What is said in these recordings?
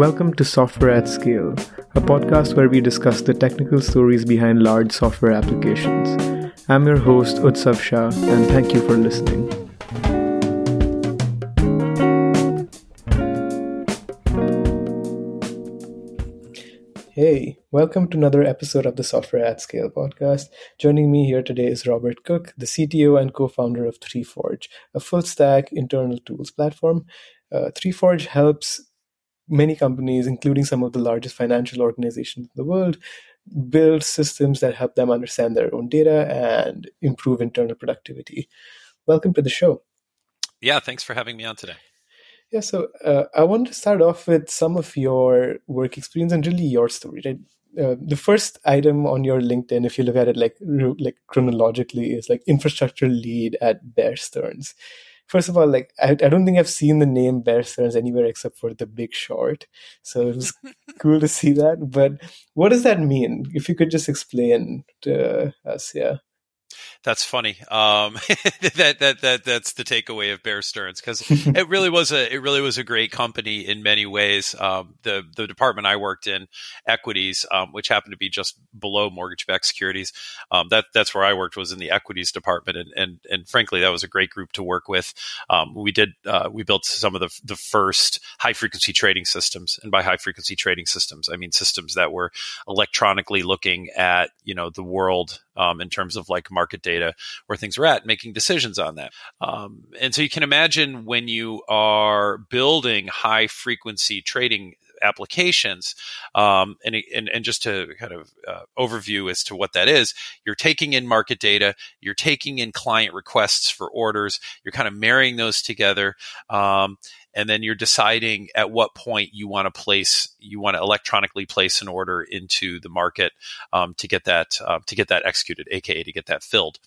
Welcome to Software at Scale, a podcast where we discuss the technical stories behind large software applications. I'm your host, Utsav Shah, and thank you for listening. Hey, welcome to another episode of the Software at Scale podcast. Joining me here today is Robert Cooke, the CTO and co founder of 3Forge, a full stack internal tools platform. Uh, helps many companies, including some of the largest financial organizations in the world, build systems that help them understand their own data and improve internal productivity. Welcome to the show. Yeah, thanks for having me on today. Yeah, so uh, I wanted to start off with some of your work experience and really your story. Right? Uh, the first item on your LinkedIn, if you look at it like like chronologically, is like infrastructure lead at Bear Stearns first of all, like I, I don't think I've seen the name Bear Stearns anywhere except for The Big Short. So it was cool to see that. But what does that mean? If you could just explain to us, yeah. That's funny. Um, that that that that's the takeaway of Bear Stearns because it really was a it really was a great company in many ways. Um, the the department I worked in, equities, um, which happened to be just below mortgage backed securities, um, that that's where I worked was in the equities department, and and and frankly, that was a great group to work with. Um, we did uh, we built some of the the first high frequency trading systems, and by high frequency trading systems, I mean systems that were electronically looking at you know the world um, in terms of like market data where things are at, making decisions on that. Um, and so you can imagine when you are building high frequency trading applications. Um, and, and, and just to kind of uh, overview as to what that is, you're taking in market data, you're taking in client requests for orders, you're kind of marrying those together. Um, and then you're deciding at what point you want to place you want to electronically place an order into the market um, to get that uh, to get that executed aka to get that filled.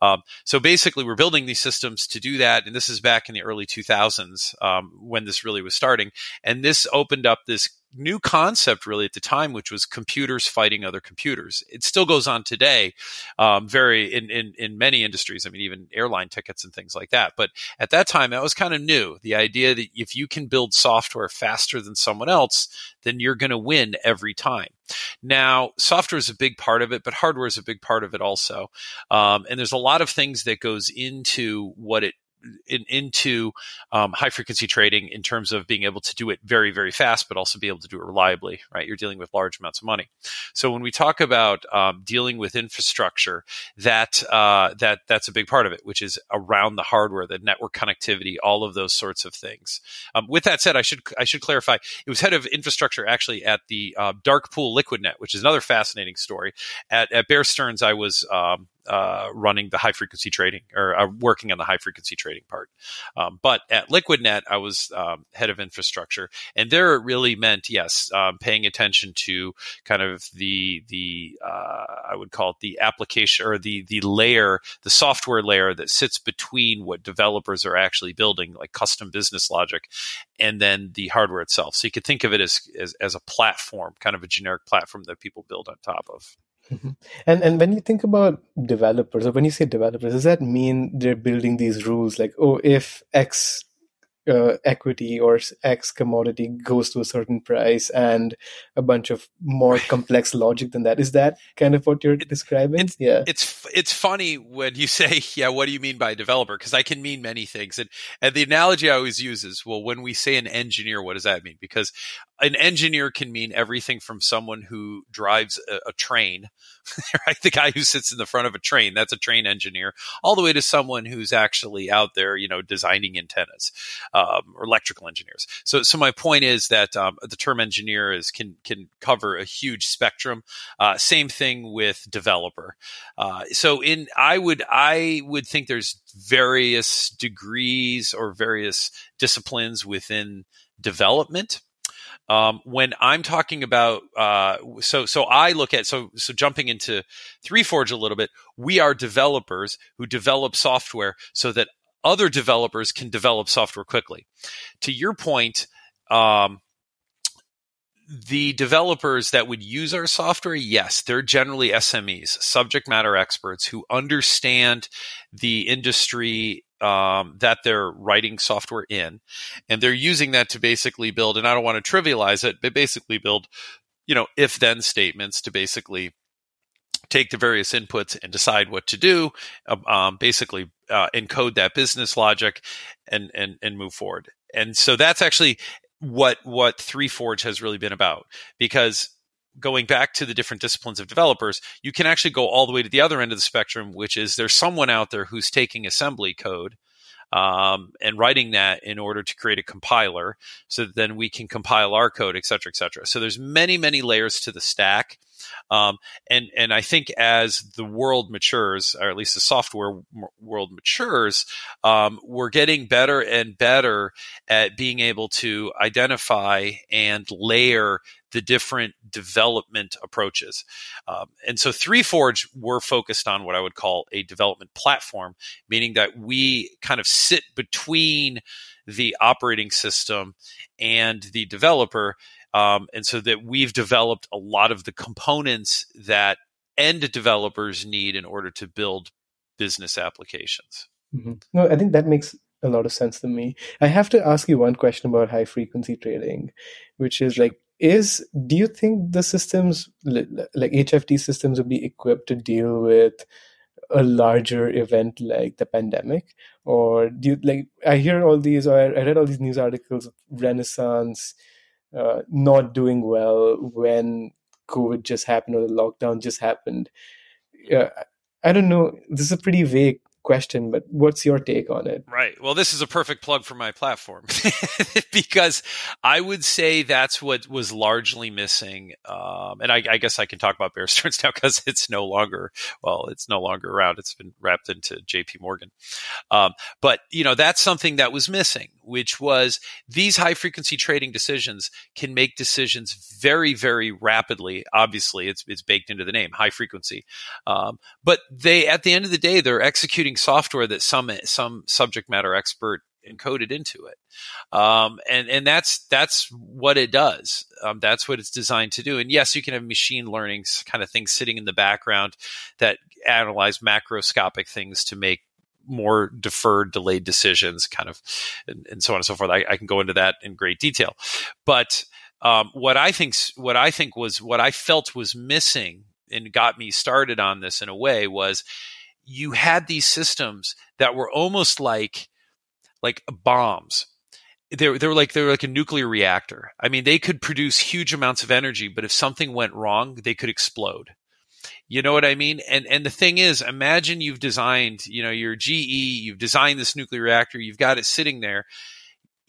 Um, so basically we're building these systems to do that and this is back in the early 2000s um, when this really was starting and this opened up this new concept really at the time, which was computers fighting other computers. It still goes on today, um, very in, in in many industries. I mean, even airline tickets and things like that. But at that time, that was kind of new. The idea that if you can build software faster than someone else, then you're going to win every time. Now, software is a big part of it, but hardware is a big part of it also. Um, and there's a lot of things that goes into what it in, into um, high frequency trading in terms of being able to do it very very fast but also be able to do it reliably right? You're dealing with large amounts of money. So when we talk about um, dealing with infrastructure that uh, that that's a big part of it which is around the hardware the network connectivity all of those sorts of things. Um, with that said i should i should clarify it was head of infrastructure actually at the uh, dark pool liquidnet which is another fascinating story. At, at bear stearns i was um, uh, running the high frequency trading or uh, working on the high frequency trading part. Um, but at LiquidNet, I was um, head of infrastructure, and there it really meant yes, um, paying attention to kind of the the uh, I would call it the application or the the layer, the software layer that sits between what developers are actually building, like custom business logic, and then the hardware itself. So you could think of it as, as, as a platform, kind of a generic platform that people build on top of. Mm-hmm. And and when you think about developers, or when you say developers, does that mean they're building these rules like, oh, if X uh, equity or X commodity goes to a certain price and a bunch of more complex logic than that. Is that kind of what you're describing? It's, yeah. It's it's funny when you say, yeah, what do you mean by developer? Because I can mean many things. And and the analogy I always use is, well, when we say an engineer, what does that mean? Because an engineer can mean everything from someone who drives a, a train, right? The guy who sits in the front of a train, that's a train engineer, all the way to someone who's actually out there, you know, designing antennas um, or electrical engineers. So, so my point is that um, the term engineer is can can cover a huge spectrum. Uh, same thing with developer. Uh, so, in I would I would think there's various degrees or various disciplines within development um, when I'm talking about, uh, so so I look at so so jumping into 3Forge a little bit, we are developers who develop software so that other developers can develop software quickly. To your point, um, the developers that would use our software, yes, they're generally SMEs, subject matter experts who understand the industry um, that they're writing software in, and they're using that to basically build. And I don't want to trivialize it, but basically build, you know, if then statements to basically take the various inputs and decide what to do. Um, um, basically, uh, encode that business logic and and and move forward. And so that's actually what what 3Forge has really been about because going back to the different disciplines of developers, you can actually go all the way to the other end of the spectrum, which is there's someone out there who's taking assembly code um, and writing that in order to create a compiler so that then we can compile our code, et cetera, et cetera. So there's many, many layers to the stack. Um, and and I think as the world matures, or at least the software world matures, um, we're getting better and better at being able to identify and layer the different development approaches. Um, and so, 3Forge, we're focused on what I would call a development platform, meaning that we kind of sit between the operating system and the developer um, and so that we've developed a lot of the components that end developers need in order to build business applications. Mm-hmm. No, I think that makes a lot of sense to me. I have to ask you one question about high frequency trading, which is like, is do you think the systems like HFT systems would be equipped to deal with a larger event like the pandemic, or do you like? I hear all these, or I read all these news articles of Renaissance uh, not doing well when COVID just happened or the lockdown just happened. Uh, I don't know. This is a pretty vague question, but what's your take on it? Right. Well, this is a perfect plug for my platform because I would say that's what was largely missing. Um, and I, I, guess I can talk about Bear Stearns now because it's no longer, well, it's no longer around. It's been wrapped into JP Morgan. Um, but, you know, that's something that was missing, which was these high frequency trading decisions can make decisions very, very rapidly. Obviously, it's, it's baked into the name, high frequency. Um, but they, at the end of the day, they're executing software that some some subject matter expert encoded into it, um, and and that's that's what it does. Um, that's what it's designed to do. And yes, you can have machine learning kind of things sitting in the background that analyze macroscopic things to make more deferred, delayed decisions, kind of, and, and so on and so forth. I, I, can go into that in great detail, but um, what I think what I think was what I felt was missing and got me started on this in a way was you had these systems that were almost like like bombs. They were, they were like they were like a nuclear reactor. I mean, they could produce huge amounts of energy, but if something went wrong, they could explode. You know what I mean? And and the thing is, imagine you've designed, you know, your GE, you've designed this nuclear reactor, you've got it sitting there,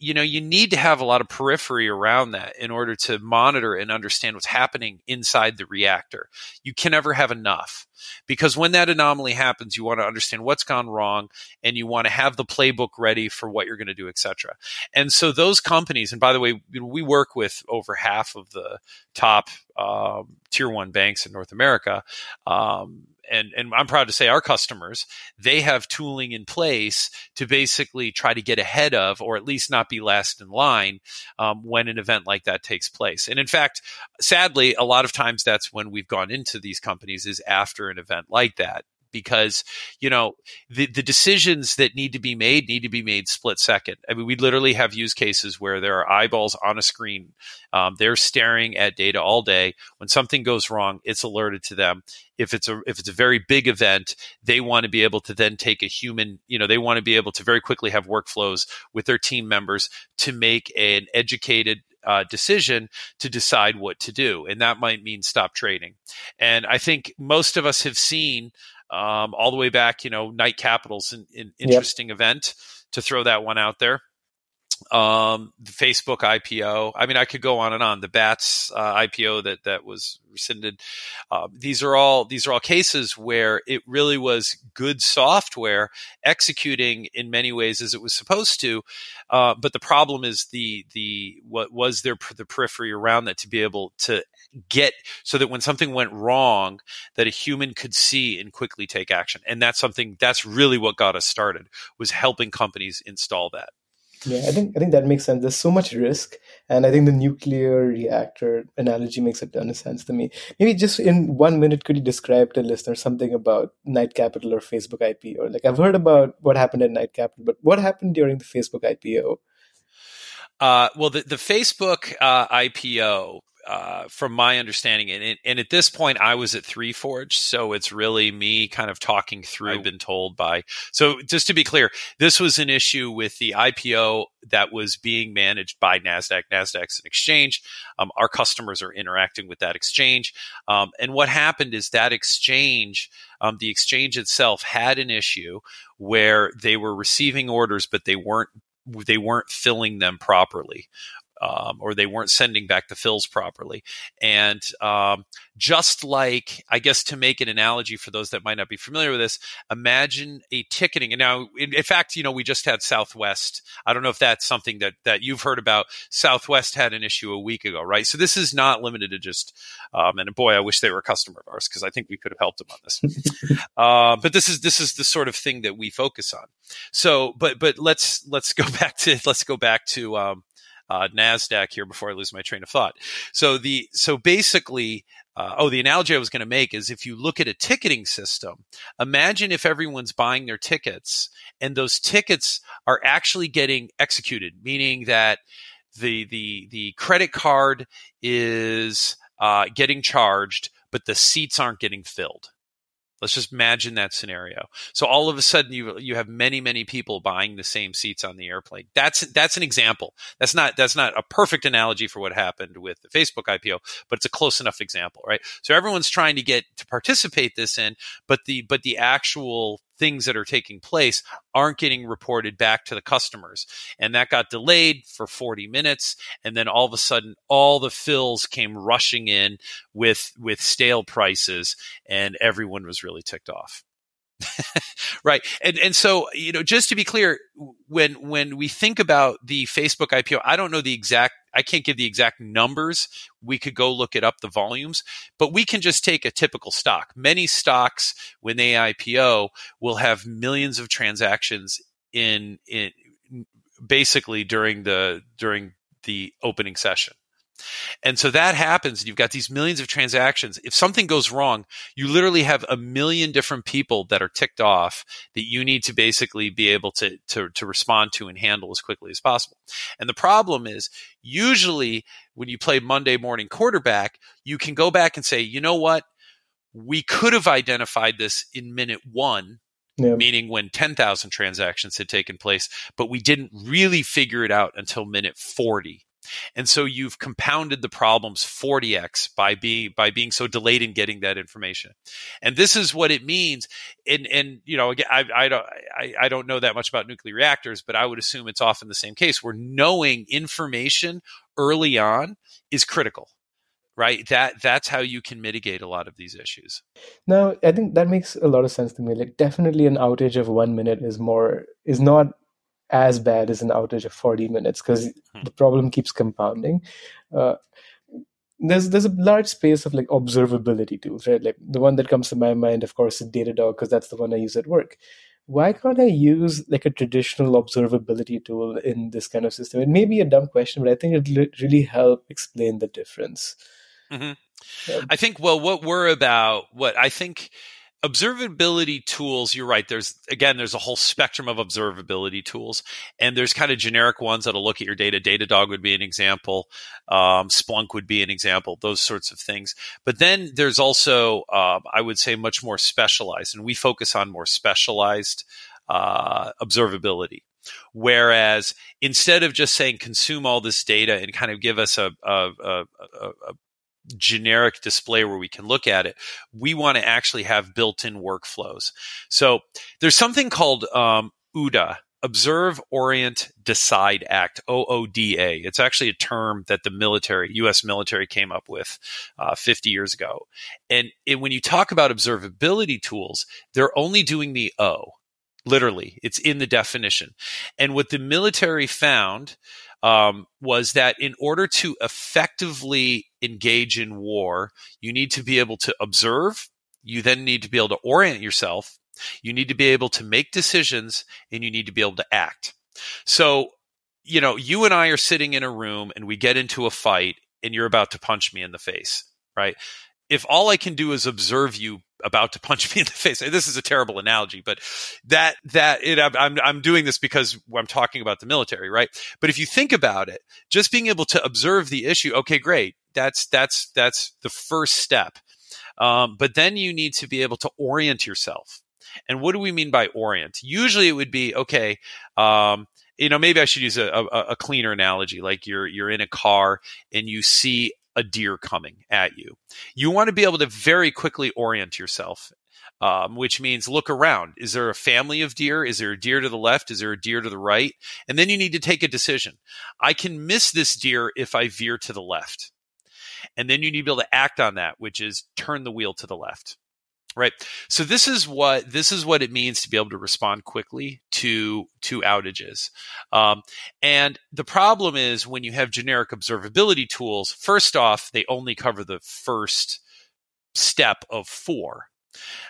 you know, you need to have a lot of periphery around that in order to monitor and understand what's happening inside the reactor. You can never have enough because when that anomaly happens, you want to understand what's gone wrong and you want to have the playbook ready for what you're going to do, etc. And so those companies, and by the way, we work with over half of the top um, tier one banks in North America. Um, and and I'm proud to say our customers they have tooling in place to basically try to get ahead of or at least not be last in line um, when an event like that takes place. And in fact, sadly, a lot of times that's when we've gone into these companies is after an event like that because you know the the decisions that need to be made need to be made split second. I mean, we literally have use cases where there are eyeballs on a screen. Um, they're staring at data all day. When something goes wrong, it's alerted to them. If it's a if it's a very big event, they want to be able to then take a human. You know, they want to be able to very quickly have workflows with their team members to make an educated uh, decision to decide what to do. And that might mean stop trading. And I think most of us have seen um, all the way back, you know, Knight Capital's an, an interesting yep. event to throw that one out there. Um, the Facebook IPO. I mean, I could go on and on. The Bats uh, IPO that that was rescinded. Uh, these are all these are all cases where it really was good software executing in many ways as it was supposed to. Uh, but the problem is the the what was there the periphery around that to be able to get so that when something went wrong that a human could see and quickly take action and that's something that's really what got us started was helping companies install that Yeah, I think I think that makes sense. There's so much risk, and I think the nuclear reactor analogy makes a ton of sense to me. Maybe just in one minute, could you describe to listeners something about Knight Capital or Facebook IPO? Like I've heard about what happened at Knight Capital, but what happened during the Facebook IPO? Uh, well, the, the Facebook uh, IPO uh, from my understanding, and, it, and at this point, I was at 3Forge, so it's really me kind of talking through. I've been told by. So just to be clear, this was an issue with the IPO that was being managed by Nasdaq. Nasdaq's an exchange. Um, our customers are interacting with that exchange, um, and what happened is that exchange, um, the exchange itself, had an issue where they were receiving orders, but they weren't they weren't filling them properly um, or they weren't sending back the fills properly. And um, just like, I guess, to make an analogy for those that might not be familiar with this, imagine a ticketing. And now, in, in, fact, you know, we just had Southwest. I don't know if that's something that that you've heard about. Southwest had an issue a week ago, right? So this is not limited to just. Um, and boy, I wish they were a customer of ours because I think we could have helped them on this. uh, but this is this is the sort of thing that we focus on. So, but but let's let's go back to let's go back to um, uh, Nasdaq here before I lose my train of thought. So the so basically, uh, oh, the analogy I was going to make is if you look at a ticketing system, imagine if everyone's buying their tickets and those tickets are actually getting executed, meaning that the the the credit card is uh, getting charged, but the seats aren't getting filled. Let's just imagine that scenario. So all of a sudden you you have many many people buying the same seats on the airplane. That's that's an example. That's not that's not a perfect analogy for what happened with the Facebook IPO, but it's a close enough example, right? So everyone's trying to get to participate this in, but the but the actual things that are taking place aren't getting reported back to the customers. And that got delayed for 40 minutes. And then all of a sudden, all the fills came rushing in with, with stale prices, and everyone was really ticked off. right. And and so, you know, just to be clear, when when we think about the Facebook IPO, I don't know the exact I can't give the exact numbers. We could go look it up the volumes, but we can just take a typical stock. Many stocks when they IPO will have millions of transactions in in basically during the during the opening session. And so that happens, and you've got these millions of transactions. If something goes wrong, you literally have a million different people that are ticked off that you need to basically be able to, to, to respond to and handle as quickly as possible. And the problem is, usually when you play Monday morning quarterback, you can go back and say, you know what? We could have identified this in minute one yeah. meaning when 10,000 transactions had taken place, but we didn't really figure it out until minute 40. And so you've compounded the problems 40x by being by being so delayed in getting that information. And this is what it means. And and you know, again, I, I don't I, I don't know that much about nuclear reactors, but I would assume it's often the same case where knowing information early on is critical right that that's how you can mitigate a lot of these issues now i think that makes a lot of sense to me like definitely an outage of one minute is more is not as bad as an outage of 40 minutes because hmm. the problem keeps compounding. Uh, there's there's a large space of like observability tools, right? Like the one that comes to my mind, of course, is Datadog because that's the one I use at work. Why can't I use like a traditional observability tool in this kind of system? It may be a dumb question, but I think it really help explain the difference. Mm-hmm. Yeah. I think well, what we're about, what I think observability tools you're right there's again there's a whole spectrum of observability tools and there's kind of generic ones that'll look at your data. Datadog would be an example um, splunk would be an example those sorts of things. But then there's also uh, i would say much more specialized and we focus on more specialized uh, observability. Whereas instead of just saying consume all this data and kind of give us a, a, a, a generic display where we can look at it. We want to actually have built-in workflows. So there's something called um, OODA, Observe, Orient, Decide Act, OODA. It's actually a term that the military, U.S. military, came up with uh, 50 years ago. And it, when you talk about observability tools, they're only doing the O. Literally, it's in the definition. And what the military found um, was that in order to effectively engage in war, you need to be able to observe. You then need to be able to orient yourself. You need to be able to make decisions and you need to be able to act. So you know, you and I are sitting in a room and we get into a fight and you're about to punch me in the face, right? If all I can do is observe you about to punch me in the face, this is a terrible analogy, but that that it, I'm I'm doing this because I'm talking about the military, right? But if you think about it, just being able to observe the issue, okay, great, that's that's that's the first step. Um, but then you need to be able to orient yourself. And what do we mean by orient? Usually, it would be okay. Um, you know, maybe I should use a, a, a cleaner analogy. Like you're you're in a car and you see a deer coming at you. You want to be able to very quickly orient yourself, um, which means look around. Is there a family of deer? Is there a deer to the left? Is there a deer to the right? And then you need to take a decision. I can miss this deer if I veer to the left. And then you need to be able to act on that, which is turn the wheel to the left right. So this is what this is what it means to be able to respond quickly to to outages. Um, and the problem is when you have generic observability tools first off they only cover the first step of four.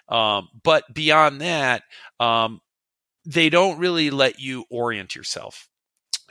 Um, but beyond that um, they don't really let you orient yourself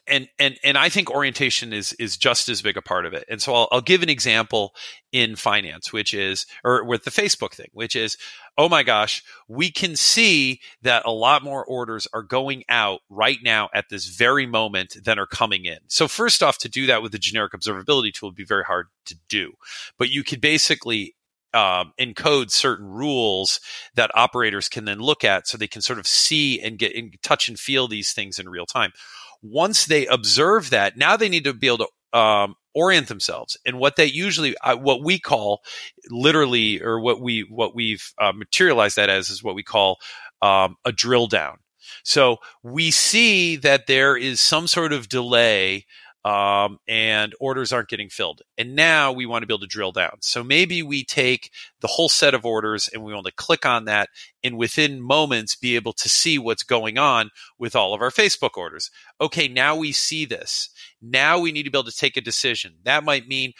and and and I think orientation is is just as big a part of it. And so I'll, I'll give an example in finance, which is or with the Facebook thing, which is, oh my gosh, we can see that a lot more orders are going out right now at this very moment than are coming in. So first off, to do that with the generic observability tool would be very hard to do, but you could basically um, encode certain rules that operators can then look at so they can sort of see and get in touch and feel these things in real time once they observe that, now they need to be able to um, orient themselves. And what they usually, uh, what we call literally, or what we what we've uh, materialized that as, is what we call um, a drill down. So we see that there is some sort of delay um, and orders aren't getting filled. And now we want to be able to drill down. So maybe we take the whole set of orders and we want to click on that and within moments be able to see what's going on with all of our Facebook orders. Okay, now we see this. Now we need to be able to take a decision. That might mean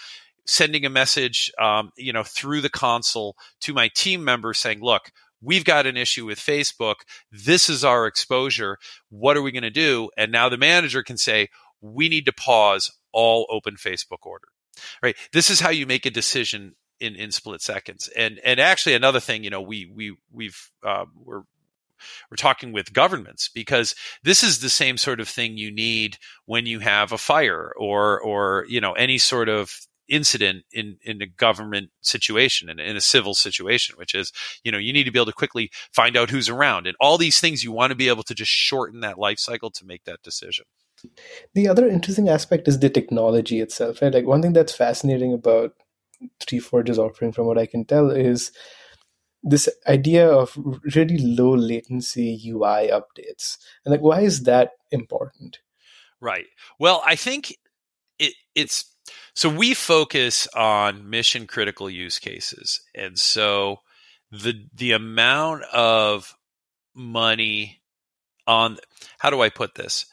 sending a message, um, you know, through the console to my team members saying, look, we've got an issue with Facebook. This is our exposure. What are we going to do? And now the manager can say, we need to pause all open Facebook order. Right. This is how you make a decision in, in split seconds. And and actually another thing, you know, we we we've uh, we're we're talking with governments because this is the same sort of thing you need when you have a fire or or you know any sort of incident in in a government situation and in, in a civil situation which is you know you need to be able to quickly find out who's around and all these things you want to be able to just shorten that life cycle to make that decision the other interesting aspect is the technology itself, right? Like one thing that's fascinating about 3Forge's offering, from what I can tell, is this idea of really low latency UI updates. And like, why is that important? Right. Well, I think it, it's so we focus on mission critical use cases, and so the the amount of money on how do I put this?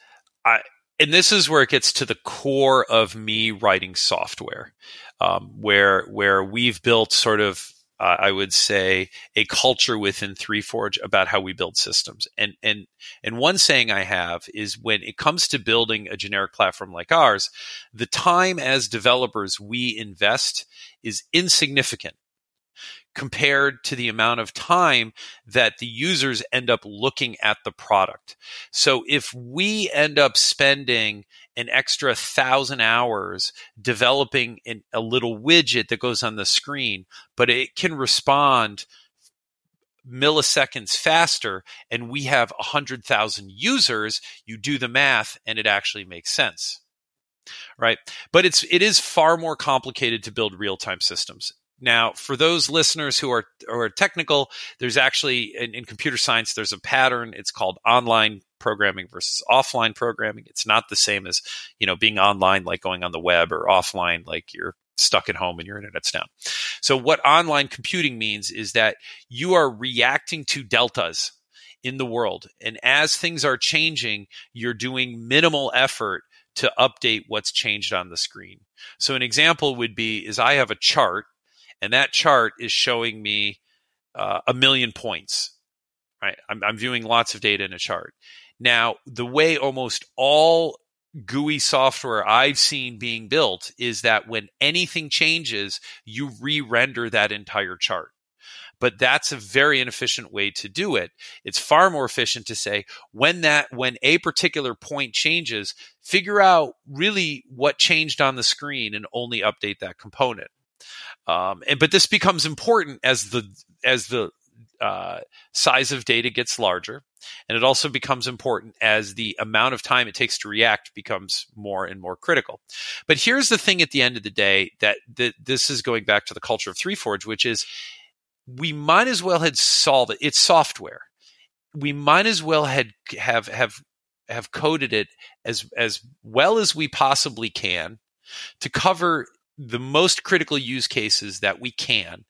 I and this is where it gets to the core of me writing software, um, where where we've built sort of uh, I would say a culture within 3Forge about how we build systems. And and and one saying I have is when it comes to building a generic platform like ours, the time as developers we invest is insignificant compared to the amount of time that the users end up looking at the product. So if we end up spending an extra thousand hours developing an, a little widget that goes on the screen, but it can respond milliseconds faster and we have 100,000 users, you do the math and it actually makes sense. Right? But it's it is far more complicated to build real-time systems. Now, for those listeners who are who are technical, there's actually in, in, computer science there's a pattern. It's called online programming versus offline programming. It's not the same as you know being online like going on the web or offline like you're stuck at home and your internet's down. So what online computing means is that you are reacting to deltas in the world, and as things are changing, you're doing minimal effort to update what's changed on the screen. So an example would be is I have a chart and that chart is showing me uh, a million points. Right, I'm, I'm viewing lots of data in a chart. Now, the way almost all GUI software I've seen being built is that when anything changes, you re render that entire chart. But that's a very inefficient way to do it. It's far more efficient to say when that, when a particular point changes, figure out really what changed on the screen and only update that component. Um, and, but this becomes important as the, as the uh, size of data gets larger. And it also becomes important as the amount of time it takes to react becomes more and more critical. But here's the thing at the end of the day that, this is going back to the culture of 3Forge, which is we might as well had solved it. It's software. We might as well had have have have coded it as as well as we possibly can to cover the most critical use cases that we can.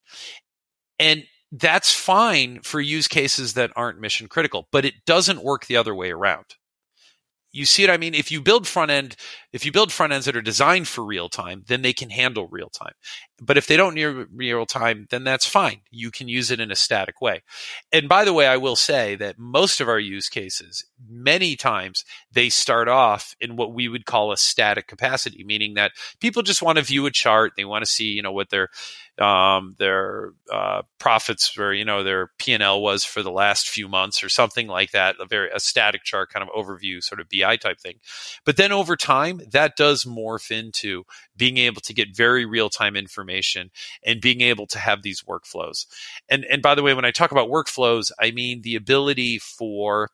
And that's fine for use cases that aren't mission critical, but it doesn't work the other way around. You see what I mean? If you build front end, if you build front ends that are designed for real time, then they can handle real time. But if they don't need real time, then that's fine. You can use it in a static way. And by the way, I will say that most of our use cases, many times they start off in what we would call a static capacity, meaning that people just want to view a chart. They want to see, you know, what their um, their uh, profits or you know their P and L was for the last few months or something like that. A very a static chart kind of overview, sort of BI type thing. But then over time, that does morph into being able to get very real time information and being able to have these workflows. And and by the way, when I talk about workflows, I mean the ability for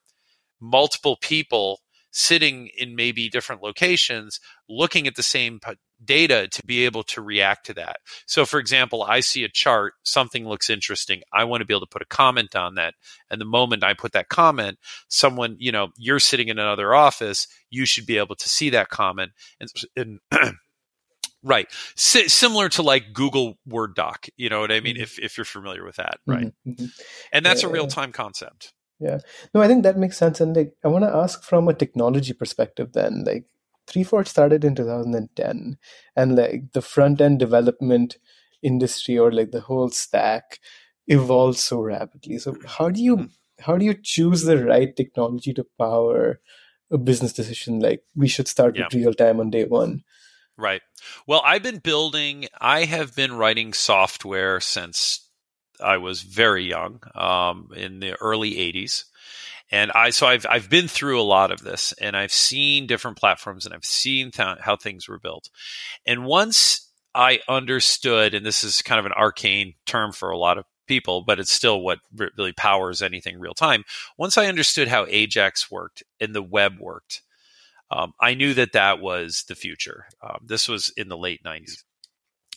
multiple people sitting in maybe different locations looking at the same data to be able to react to that. So, for example, I see a chart, something looks interesting. I want to be able to put a comment on that. And the moment I put that comment, someone, you know, you're sitting in another office, you should be able to see that comment. And, and right. S- similar to like Google Word Doc, you know what I mean? Mm-hmm. If, if you're familiar with that, right? Mm-hmm. mm-hmm. And that's a real time concept. Yeah. No, I think that makes sense. And like, I want to ask from a technology perspective then, like, 3Forge started in 2010 and like the front end development industry or like the whole stack evolves so rapidly so how do you mm-hmm. how do you choose the right technology to power a business decision like we should start yeah. with real time on day one right well i've been building i have been writing software since i was very young um, in the early 80s and I so I've I've been through a lot of this, and I've seen different platforms, and I've seen th- how things were built. And once I understood, and this is kind of an arcane term for a lot of people, but it's still what really powers anything real time. Once I understood how Ajax worked and the web worked, um, I knew that that was the future. Um, this was in the late 90s.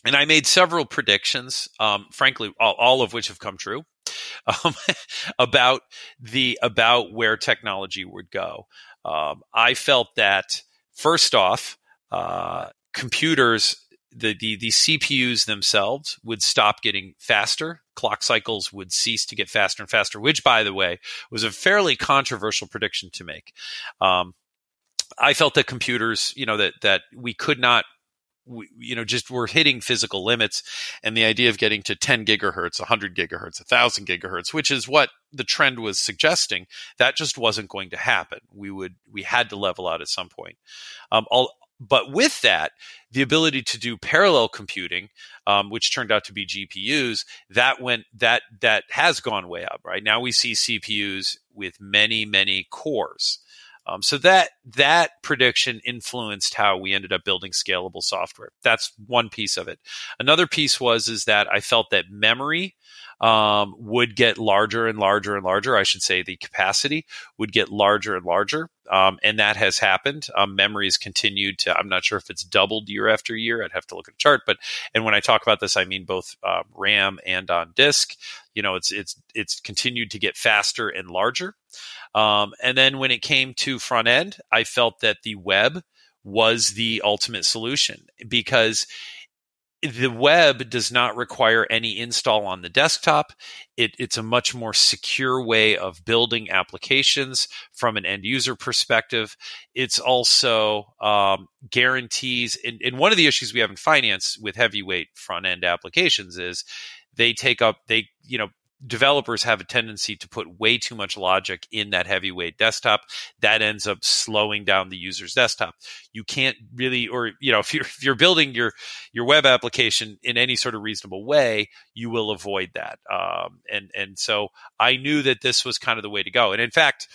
And I made several predictions, um, frankly, all, all, of which have come true um, about the about where technology would go. Um, I felt that first off, uh, computers, the, the the CPUs themselves would stop getting faster. Clock cycles would cease to get faster and faster, which, by the way, was a fairly controversial prediction to make. Um, I felt that computers, you know, that that we could not we, you know, just we're hitting physical limits. And the idea of getting to 10 gigahertz, 100 gigahertz, 1000 gigahertz, which is what the trend was suggesting, that just wasn't going to happen. We would, we had to level out at some point. Um, all, but with that, the ability to do parallel computing, um, which turned out to be GPUs, that went that that has gone way up. Right now, we see CPUs with many many cores. Um, so that that prediction influenced how we ended up building scalable software. That's one piece of it. Another piece was is that I felt that memory um, would get larger and larger and larger. I should say the capacity would get larger and larger. Um, and that has happened. Um, memory has continued to, I'm not sure if it's doubled year after year. I'd have to look at a chart, but, and when I talk about this, I mean both uh, RAM and on disk. You know, it's, it's, it's continued to get faster and larger. Um, and then when it came to front end, I felt that the web was the ultimate solution because the web does not require any install on the desktop. It, it's a much more secure way of building applications from an end user perspective. It's also um, guarantees. And, and one of the issues we have in finance with heavyweight front end applications is they take up they you know developers have a tendency to put way too much logic in that heavyweight desktop that ends up slowing down the user's desktop. You can't really or you know if you're if you're building your your web application in any sort of reasonable way you will avoid that. Um, and and so i knew that this was kind of the way to go. And in fact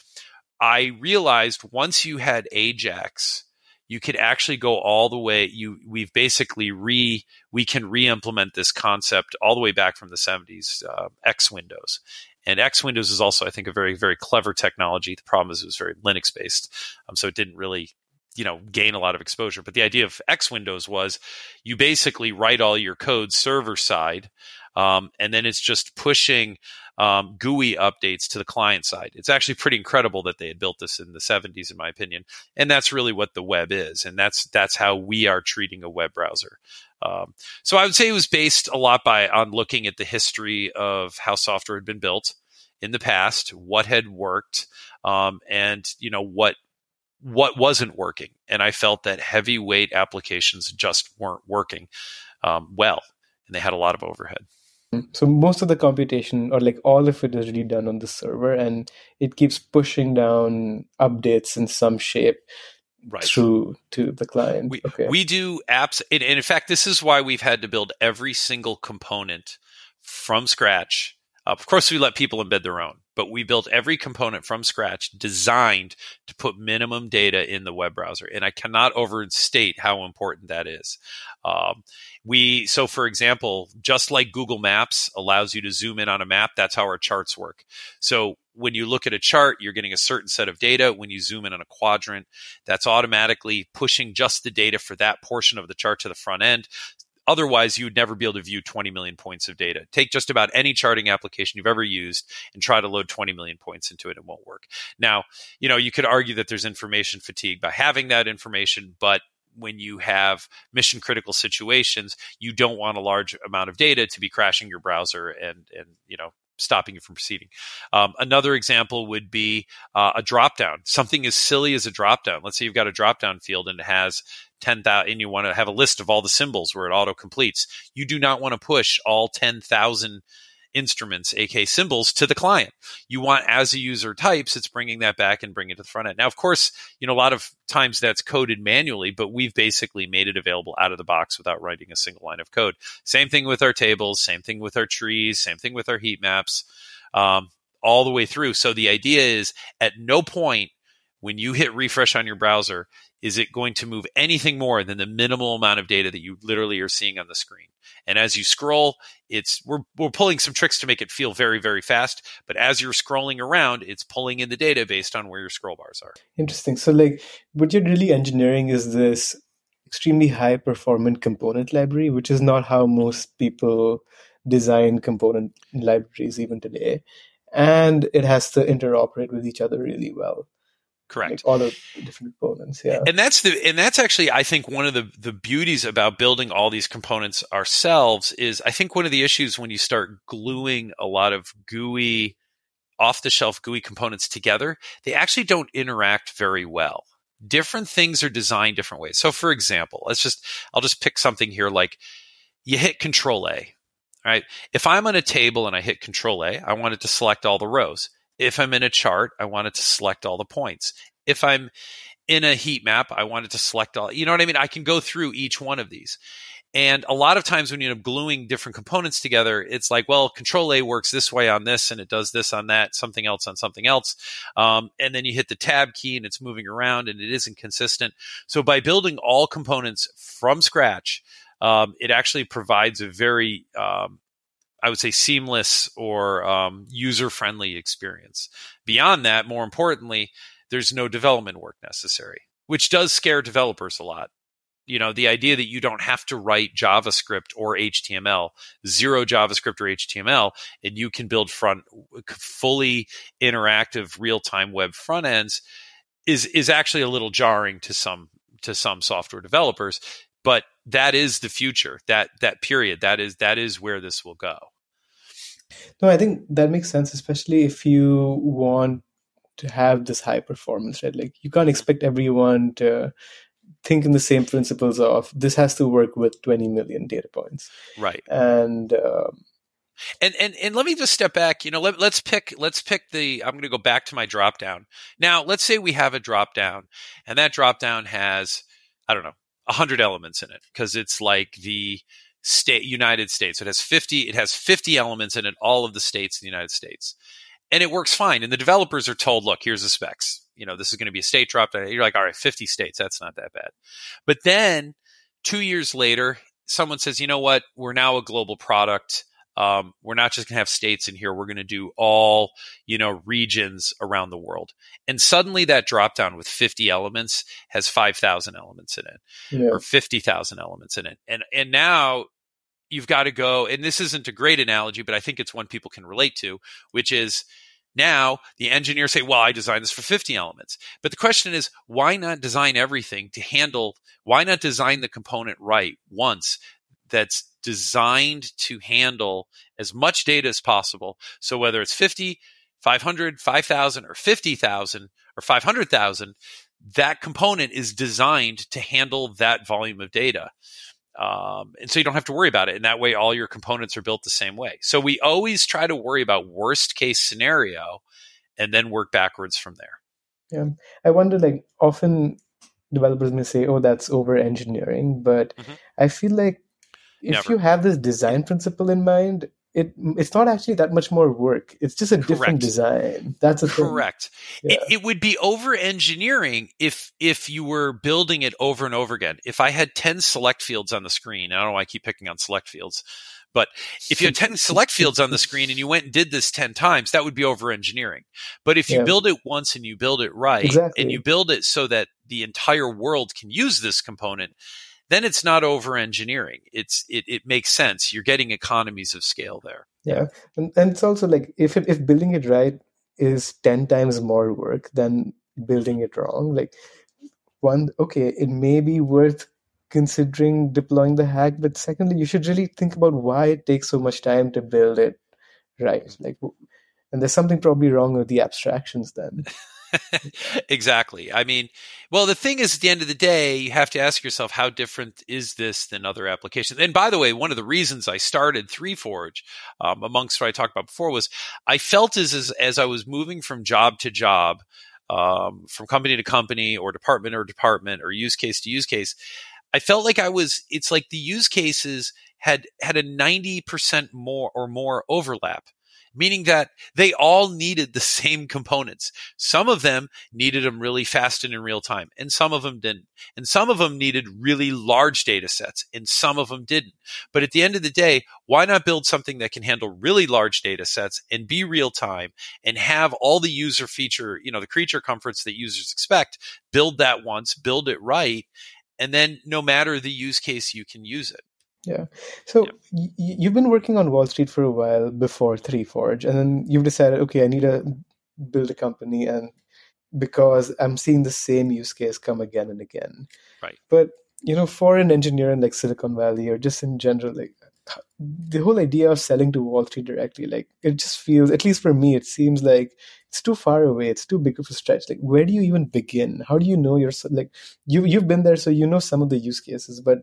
i realized once you had ajax you could actually go all the way you we've basically re we can re-implement this concept all the way back from the 70s uh, x windows. And x windows is also i think a very very clever technology. The problem is it was very linux based um, so it didn't really you know gain a lot of exposure. But the idea of x windows was you basically write all your code server side um, and then it's just pushing um, GUI updates to the client side. It's actually pretty incredible that they had built this in the 70s, in my opinion. And that's really what the web is, and that's that's how we are treating a web browser. Um, so I would say it was based a lot by on looking at the history of how software had been built in the past, what had worked, um, and you know what what wasn't working. And I felt that heavyweight applications just weren't working um, well, and they had a lot of overhead. So most of the computation, or like all of it, is really done on the server, and it keeps pushing down updates in some shape right. through to the client. We, okay. we do apps, and in fact, this is why we've had to build every single component from scratch. Uh, of course, we let people embed their own, but we built every component from scratch designed to put minimum data in the web browser. And I cannot overstate how important that is. Um, we so for example just like google maps allows you to zoom in on a map that's how our charts work so when you look at a chart you're getting a certain set of data when you zoom in on a quadrant that's automatically pushing just the data for that portion of the chart to the front end otherwise you would never be able to view 20 million points of data. Take just about any charting application you've ever used and try to load 20 million points into it it won't work. Now you know you could argue that there's information fatigue by having that information but when you have mission critical situations, you don't want a large amount of data to be crashing your browser and and you know stopping you from proceeding. Um, another example would be uh, a dropdown. Something as silly as a dropdown. Let's say you've got a dropdown field and it has 10,000 and you want to have a list of all the symbols where it auto completes. You do not want to push all 10,000 instruments, aka symbols, to the client. You want as a user types, it's bringing that back and bringing it to the front end. Now, of course, you know a lot of times that's coded manually, but we've basically made it available out of the box without writing a single line of code. Same thing with our tables, same thing with our trees, same thing with our heat maps, um, all the way through. So the idea is at no point when you hit refresh on your browser is it going to move anything more than the minimal amount of data that you literally are seeing on the screen? And as you scroll it's we're, we're pulling some tricks to make it feel very very fast but as you're scrolling around it's pulling in the data based on where your scroll bars are. Interesting. So like what you're really engineering is this extremely high performant component library which is not how most people design component libraries even today. And it has to interoperate with each other really well Correct. All the different components. Yeah. And that's the and that's actually I think one of the the beauties about building all these components ourselves is I think one of the issues when you start gluing a lot of GUI off the shelf GUI components together, they actually don't interact very well. Different things are designed different ways. So for example, let's just I'll just pick something here like you hit control A. Right? If I'm on a table and I hit control A, I want it to select all the rows. If I'm in a chart, I want it to select all the points. If I'm in a heat map, I want it to select all, you know what I mean? I can go through each one of these. And a lot of times when you end up gluing different components together, it's like, well, control A works this way on this and it does this on that, something else on something else. Um, and then you hit the tab key and it's moving around and it isn't consistent. So by building all components from scratch, um, it actually provides a very um, I would say seamless or um, user friendly experience. Beyond that, more importantly, there's no development work necessary, which does scare developers a lot. You know, the idea that you don't have to write JavaScript or HTML, zero JavaScript or HTML, and you can build front fully interactive real time web front ends is is actually a little jarring to some to some software developers but that is the future that that period that is that is where this will go no, I think that makes sense, especially if you want to have this high performance, right? Like you can't expect everyone to think in the same principles of this has to work with 20 million data points. Right. And um, And and and let me just step back. You know, let, let's pick let's pick the. I'm going to go back to my drop down. Now, let's say we have a drop down, and that drop down has I don't know hundred elements in it because it's like the state United States. It has 50. It has 50 elements in it, all of the states in the United States, and it works fine. And the developers are told, look, here's the specs. You know, this is going to be a state drop down. You're like, all right, 50 states. That's not that bad. But then two years later, someone says, you know what? We're now a global product um, we're not just going to have states in here. We're going to do all, you know, regions around the world. And suddenly that drop down with 50 elements has 5,000 elements in it yeah. or 50,000 elements in it. And, and now you've got to go, and this isn't a great analogy, but I think it's one people can relate to, which is now the engineers say, well, I designed this for 50 elements. But the question is, why not design everything to handle, why not design the component right once that's designed to handle as much data as possible. So whether it's 50, 500, 5,000, or 50,000 or 500,000, that component is designed to handle that volume of data. Um, and so you don't have to worry about it. And that way, all your components are built the same way. So we always try to worry about worst case scenario and then work backwards from there. Yeah. I wonder, like, often developers may say, oh, that's over engineering. But mm-hmm. I feel like if Never. you have this design principle in mind, it it's not actually that much more work. It's just a Correct. different design. That's a correct. Yeah. It, it, would be over engineering if if you were building it over and over again. If I had ten select fields on the screen, I don't know why I keep picking on select fields, but if you had ten select fields on the screen and you went and did this ten times, that would be over engineering. But if you yeah. build it once and you build it right, exactly. and you build it so that the entire world can use this component then it's not over engineering. It's it, it makes sense. You're getting economies of scale there. Yeah, and, and it's also like if it, if building it right is ten times more work than building it wrong, like one okay, it may be worth considering deploying the hack, but secondly, you should really think about why it takes so much time to build it right. Like, and there's something probably wrong with the abstractions then. exactly. I mean, well, the thing is, at the end of the day, you have to ask yourself, how different is this than other applications? And by the way, one of the reasons I started 3Forge, um, amongst what I talked about before, was I felt as as, as I was moving from job to job, um, from company to company, or department or department, or use case to use case, I felt like I was. It's like the use cases had had a ninety percent more or more overlap meaning that they all needed the same components. Some of them needed them really fast and in real time, and some of them didn't. And some of them needed really large data sets, and some of them didn't. But at the end of the day, why not build something that can handle really large data sets and be real time and have all the user feature, you know, the creature comforts that users expect? Build that once, build it right, and then no matter the use case, you can use it. Yeah. So yeah. Y- you've been working on Wall Street for a while before 3Forge, and then you've decided, okay, I need to build a company, and because I'm seeing the same use case come again and again. Right. But you know, for an engineer in like Silicon Valley or just in general, like the whole idea of selling to Wall Street directly, like it just feels, at least for me, it seems like it's too far away. It's too big of a stretch. Like, where do you even begin? How do you know you're like you you've been there, so you know some of the use cases, but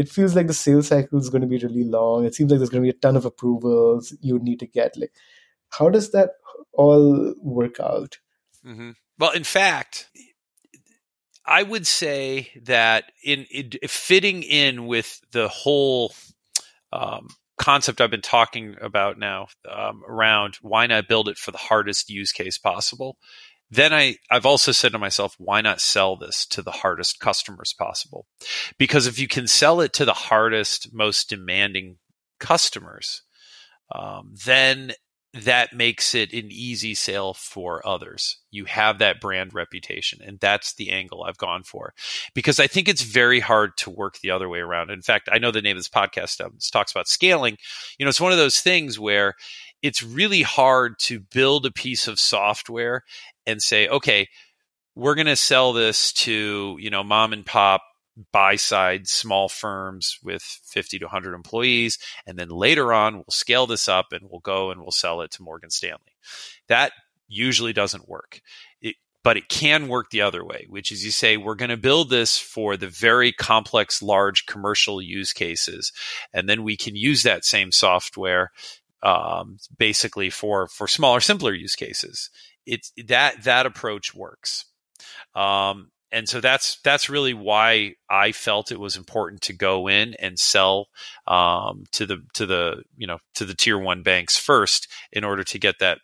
it feels like the sales cycle is going to be really long. It seems like there's going to be a ton of approvals you need to get. Like, how does that all work out? Mm-hmm. Well, in fact, I would say that in, in fitting in with the whole um, concept I've been talking about now um, around why not build it for the hardest use case possible then I, I've also said to myself, why not sell this to the hardest customers possible? Because if you can sell it to the hardest, most demanding customers, um, then that makes it an easy sale for others. You have that brand reputation, and that's the angle I've gone for. Because I think it's very hard to work the other way around. In fact, I know the name of this podcast um, talks about scaling. You know, it's one of those things where it's really hard to build a piece of software and say, okay, we're going to sell this to, you know, mom and pop buy side small firms with 50 to 100 employees. And then later on, we'll scale this up and we'll go and we'll sell it to Morgan Stanley. That usually doesn't work. It, but it can work the other way, which is you say, we're going to build this for the very complex, large commercial use cases. And then we can use that same software um, basically for for smaller, simpler use cases. It's that that approach works. Um, and so that's that's really why I felt it was important to go in and sell um, to the to the you know to the tier one banks first in order to get that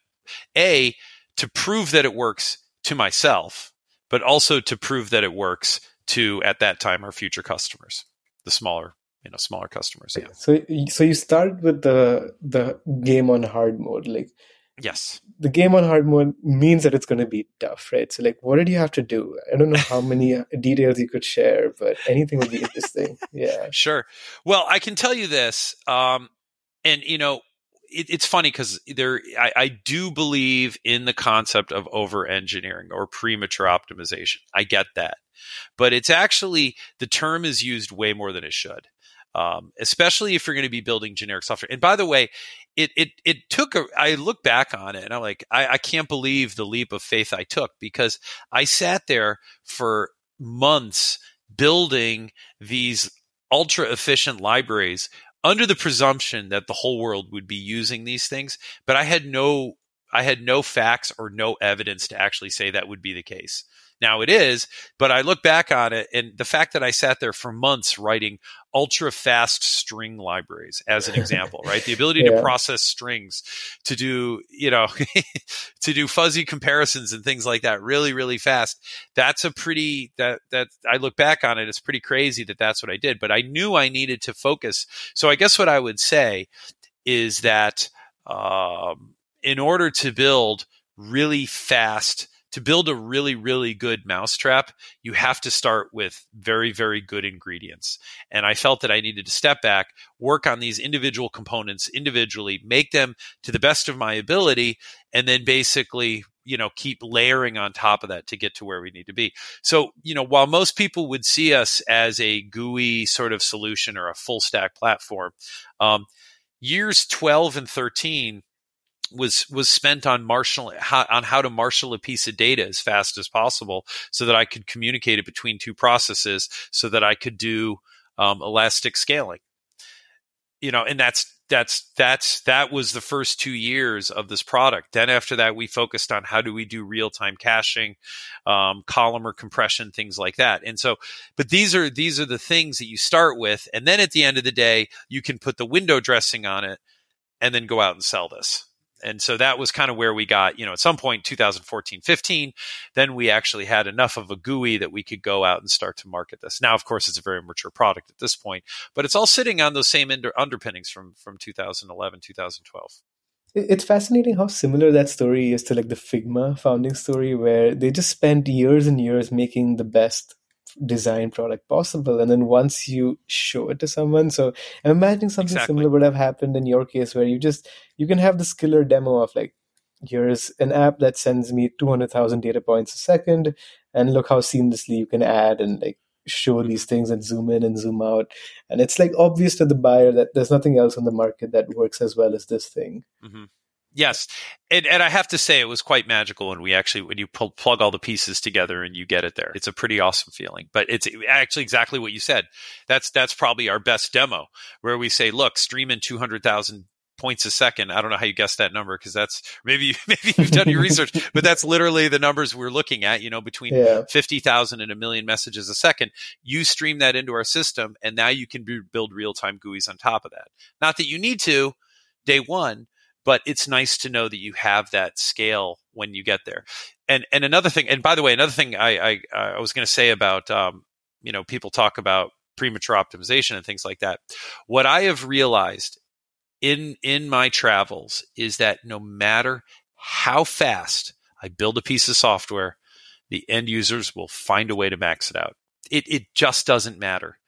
a to prove that it works to myself, but also to prove that it works to at that time our future customers, the smaller you know smaller customers. Yeah. So so you start with the the game on hard mode, like Yes. The game on hard mode means that it's going to be tough, right? So, like, what did you have to do? I don't know how many uh, details you could share, but anything would be interesting. Yeah. Sure. Well, I can tell you this, um, and you know, it, it's funny because there, I, I do believe in the concept of over engineering or premature optimization. I get that, but it's actually the term is used way more than it should. Um, especially if you're going to be building generic software. And by the way, it it it took a. I look back on it and I'm like, I, I can't believe the leap of faith I took because I sat there for months building these ultra efficient libraries under the presumption that the whole world would be using these things, but I had no I had no facts or no evidence to actually say that would be the case. Now it is, but I look back on it and the fact that I sat there for months writing ultra fast string libraries as an example, right? The ability yeah. to process strings, to do, you know, to do fuzzy comparisons and things like that really, really fast. That's a pretty, that, that I look back on it, it's pretty crazy that that's what I did, but I knew I needed to focus. So I guess what I would say is that, um, in order to build really fast, to build a really, really good mousetrap, you have to start with very, very good ingredients. And I felt that I needed to step back, work on these individual components individually, make them to the best of my ability, and then basically you know keep layering on top of that to get to where we need to be so you know while most people would see us as a GUI sort of solution or a full stack platform um, years 12 and 13 was was spent on marshal how, on how to marshal a piece of data as fast as possible so that I could communicate it between two processes so that I could do um, elastic scaling. You know, and that's that's that's that was the first two years of this product. Then after that, we focused on how do we do real time caching, um, columnar compression, things like that. And so, but these are these are the things that you start with, and then at the end of the day, you can put the window dressing on it, and then go out and sell this and so that was kind of where we got you know at some point 2014 15 then we actually had enough of a gui that we could go out and start to market this. Now of course it's a very mature product at this point but it's all sitting on those same under, underpinnings from from 2011 2012 it's fascinating how similar that story is to like the figma founding story where they just spent years and years making the best design product possible and then once you show it to someone so i'm imagining something exactly. similar would have happened in your case where you just you can have this killer demo of like here's an app that sends me 200000 data points a second and look how seamlessly you can add and like show these things and zoom in and zoom out and it's like obvious to the buyer that there's nothing else on the market that works as well as this thing mm-hmm. Yes, and, and I have to say it was quite magical when we actually when you pull, plug all the pieces together and you get it there. It's a pretty awesome feeling. But it's actually exactly what you said. That's that's probably our best demo where we say, look, stream in two hundred thousand points a second. I don't know how you guessed that number because that's maybe maybe you've done your research, but that's literally the numbers we're looking at. You know, between yeah. fifty thousand and a million messages a second. You stream that into our system, and now you can build real time GUIs on top of that. Not that you need to day one, but it's nice to know that you have that scale when you get there. And and another thing, and by the way, another thing I I, I was going to say about um, you know people talk about premature optimization and things like that. What I have realized in in my travels is that no matter how fast I build a piece of software, the end users will find a way to max it out. It it just doesn't matter.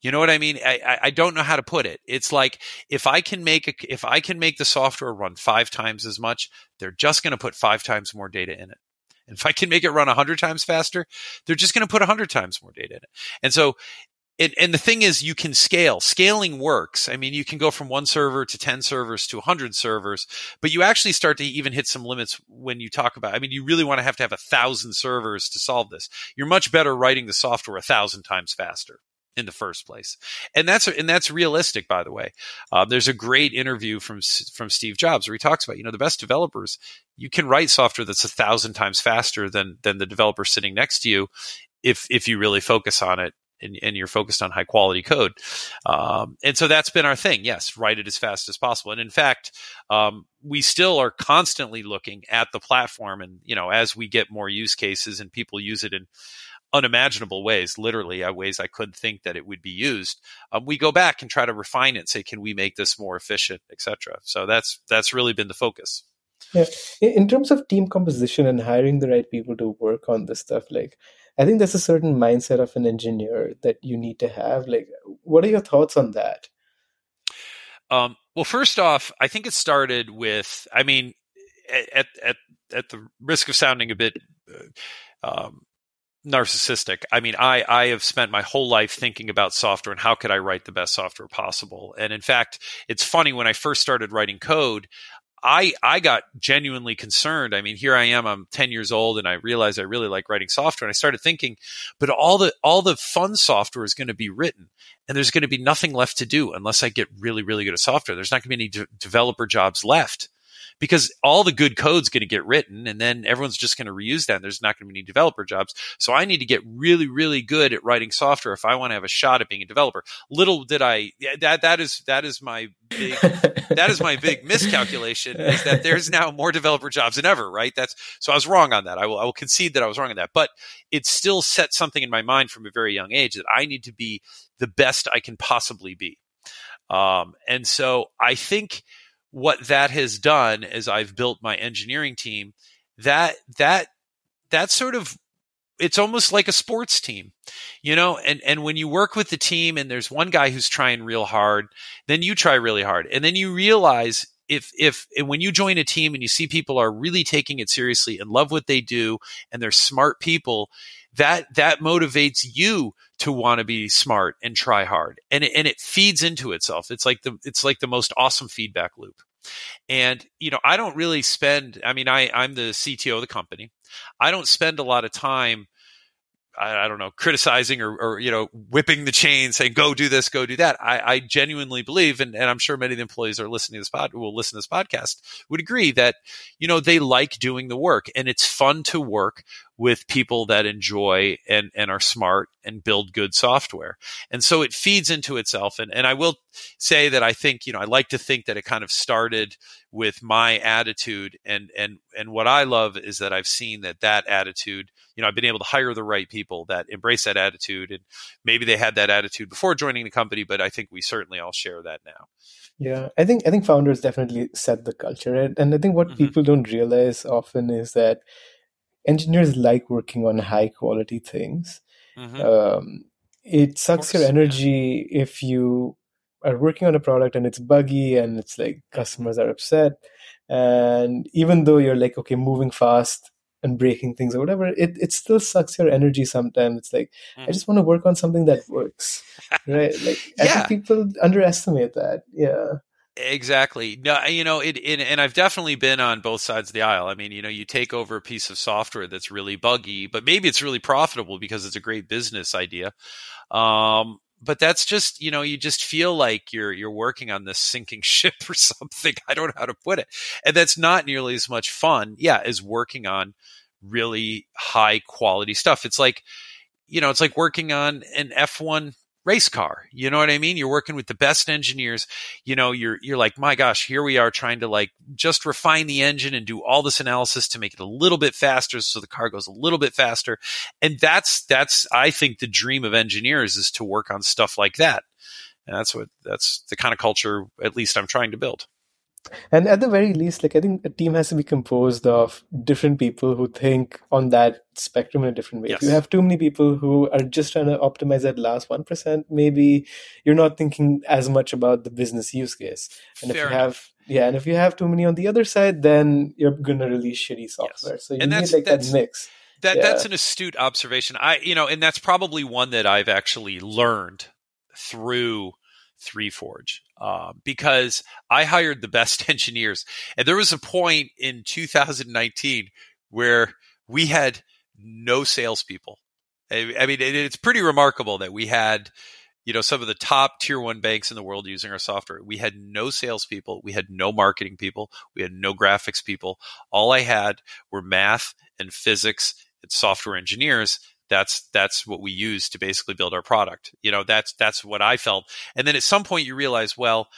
You know what I mean? I, I don't know how to put it. It's like if I can make a, if I can make the software run five times as much, they're just going to put five times more data in it. And if I can make it run a hundred times faster, they're just going to put a hundred times more data in it. And so it, and the thing is, you can scale. Scaling works. I mean, you can go from one server to 10 servers to a 100 servers, but you actually start to even hit some limits when you talk about, I mean, you really want to have to have a thousand servers to solve this. You're much better writing the software a thousand times faster in the first place. And that's and that's realistic, by the way. Uh, there's a great interview from from Steve Jobs where he talks about you know the best developers. You can write software that's a thousand times faster than than the developer sitting next to you if if you really focus on it and, and, you're focused on high quality code. Um, and so that's been our thing. Yes, write it as fast as possible. And in fact, um, we still are constantly looking at the platform. And, you know, as we get more use cases and people use it in unimaginable ways, literally uh, ways I couldn't think that it would be used, um, we go back and try to refine it, say, can we make this more efficient, etc. So that's, that's really been the focus. Yeah. In terms of team composition and hiring the right people to work on this stuff, like I think there's a certain mindset of an engineer that you need to have. Like, what are your thoughts on that? Um, well, first off, I think it started with, I mean, at at at the risk of sounding a bit uh, um, narcissistic, I mean, I I have spent my whole life thinking about software and how could I write the best software possible. And in fact, it's funny when I first started writing code, I I got genuinely concerned. I mean, here I am. I'm 10 years old, and I realized I really like writing software. And I started thinking, but all the all the fun software is going to be written, and there's going to be nothing left to do unless I get really really good at software. There's not going to be any de- developer jobs left because all the good code's going to get written and then everyone's just going to reuse that. And there's not going to be any developer jobs. So I need to get really, really good at writing software if I want to have a shot at being a developer. Little did I, that, that is, that is my big, that is my big miscalculation is that there's now more developer jobs than ever, right? That's, so I was wrong on that. I will, I will concede that I was wrong on that, but it still set something in my mind from a very young age that I need to be the best I can possibly be. Um, and so I think, what that has done is I've built my engineering team, that that that sort of it's almost like a sports team you know and and when you work with the team and there's one guy who's trying real hard then you try really hard. And then you realize if if when you join a team and you see people are really taking it seriously and love what they do and they're smart people that that motivates you to want to be smart and try hard. And it, and it feeds into itself. It's like the it's like the most awesome feedback loop. And you know i don't really spend i mean i i'm the cto of the company. I don't spend a lot of time I, I, don't know, criticizing or, or, you know, whipping the chain, saying, go do this, go do that. I, I genuinely believe, and, and, I'm sure many of the employees are listening to this pod, will listen to this podcast, would agree that, you know, they like doing the work and it's fun to work with people that enjoy and, and are smart and build good software. And so it feeds into itself. And, and I will say that I think, you know, I like to think that it kind of started with my attitude and, and, and what I love is that I've seen that that attitude, you know, I've been able to hire the right people that embrace that attitude and maybe they had that attitude before joining the company, but I think we certainly all share that now. Yeah, I think I think founders definitely set the culture, and, and I think what mm-hmm. people don't realize often is that engineers like working on high quality things. Mm-hmm. Um, it sucks your energy if you are working on a product and it's buggy and it's like customers are upset. And even though you're like, okay, moving fast and breaking things or whatever, it, it still sucks your energy sometimes. It's like, mm-hmm. I just want to work on something that works. right? Like, yeah. I think people underestimate that. Yeah. Exactly. No, you know, it, it, and I've definitely been on both sides of the aisle. I mean, you know, you take over a piece of software that's really buggy, but maybe it's really profitable because it's a great business idea. Um, but that's just, you know, you just feel like you're you're working on this sinking ship or something. I don't know how to put it. And that's not nearly as much fun, yeah, as working on really high quality stuff. It's like, you know, it's like working on an F1 race car. You know what I mean? You're working with the best engineers. You know, you're you're like, my gosh, here we are trying to like just refine the engine and do all this analysis to make it a little bit faster so the car goes a little bit faster. And that's that's I think the dream of engineers is to work on stuff like that. And that's what that's the kind of culture at least I'm trying to build. And at the very least, like I think a team has to be composed of different people who think on that spectrum in a different way. Yes. If you have too many people who are just trying to optimize that last one percent, maybe you're not thinking as much about the business use case. And Fair if you enough. have yeah, and if you have too many on the other side, then you're gonna release shitty software. Yes. So you and need like that mix. That yeah. that's an astute observation. I you know, and that's probably one that I've actually learned through 3Forge uh, because I hired the best engineers, and there was a point in 2019 where we had no salespeople. I, I mean, it, it's pretty remarkable that we had you know, some of the top tier one banks in the world using our software. We had no salespeople. We had no marketing people. We had no graphics people. All I had were math and physics and software engineers that's that's what we use to basically build our product. You know that's that's what i felt. And then at some point you realize well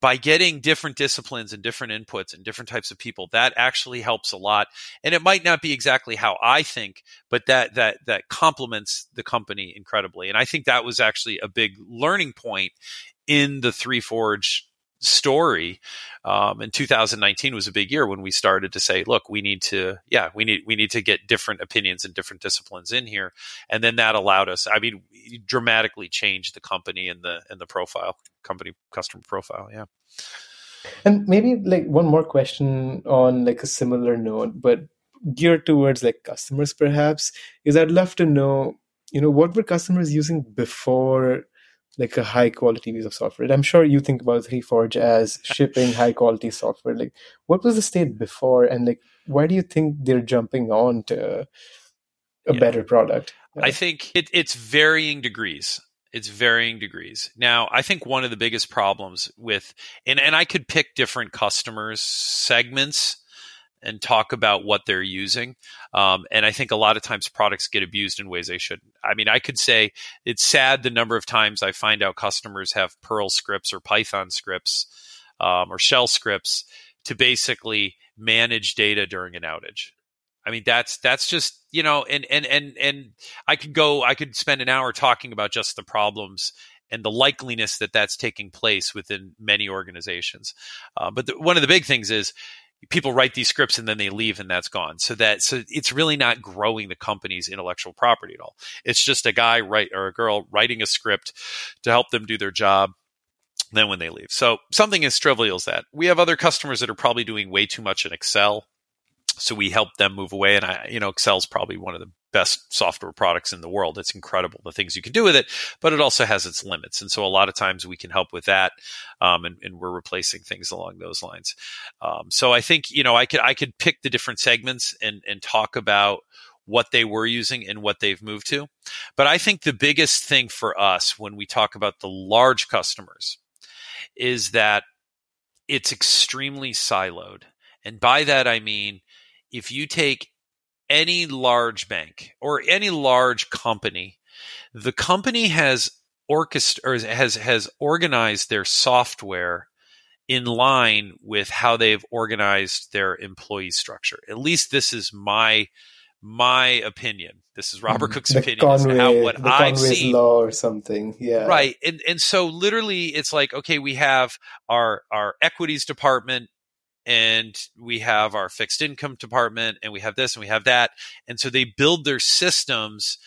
by getting different disciplines and different inputs and different types of people that actually helps a lot. And it might not be exactly how i think but that that that complements the company incredibly. And i think that was actually a big learning point in the 3Forge story um, and 2019 was a big year when we started to say look we need to yeah we need we need to get different opinions and different disciplines in here. And then that allowed us i mean dramatically changed the company and the and the profile company customer profile yeah. And maybe like one more question on like a similar note but geared towards like customers perhaps is i'd love to know you know what were customers using before like a high quality piece of software. And I'm sure you think about 3Forge as shipping high quality software. Like, what was the state before, and like, why do you think they're jumping on to a yeah. better product? I think it, it's varying degrees. It's varying degrees. Now, I think one of the biggest problems with, and, and I could pick different customers segments and talk about what they're using. Um, and I think a lot of times products get abused in ways they shouldn't. I mean, I could say it's sad the number of times I find out customers have Perl scripts or Python scripts um, or shell scripts to basically manage data during an outage. I mean, that's that's just you know, and and and and I could go, I could spend an hour talking about just the problems and the likeliness that that's taking place within many organizations. Uh, but the, one of the big things is people write these scripts and then they leave and that's gone. So that so it's really not growing the company's intellectual property at all. It's just a guy write or a girl writing a script to help them do their job. Then when they leave. So something as trivial as that. We have other customers that are probably doing way too much in Excel. So we help them move away. And I, you know, Excel's probably one of the best software products in the world. It's incredible the things you can do with it, but it also has its limits. And so a lot of times we can help with that, um, and, and, we're replacing things along those lines. Um, so I think you know I could I could pick the different segments and and talk about what they were using and what they've moved to. But I think the biggest thing for us when we talk about the large customers is that it's extremely siloed. And by that I mean if you take any large bank or any large company, the company has orchestra or has has organized their software in line with how they've organized their employee structure. At least this is my my opinion. This is Robert mm-hmm. Cooke's the opinion. Conway, how what the I've Conway's seen. law or something. Yeah. Right. And and so literally it's like, okay, we have our our equities department and we have our fixed income department and we have this and we have that and so they build their systems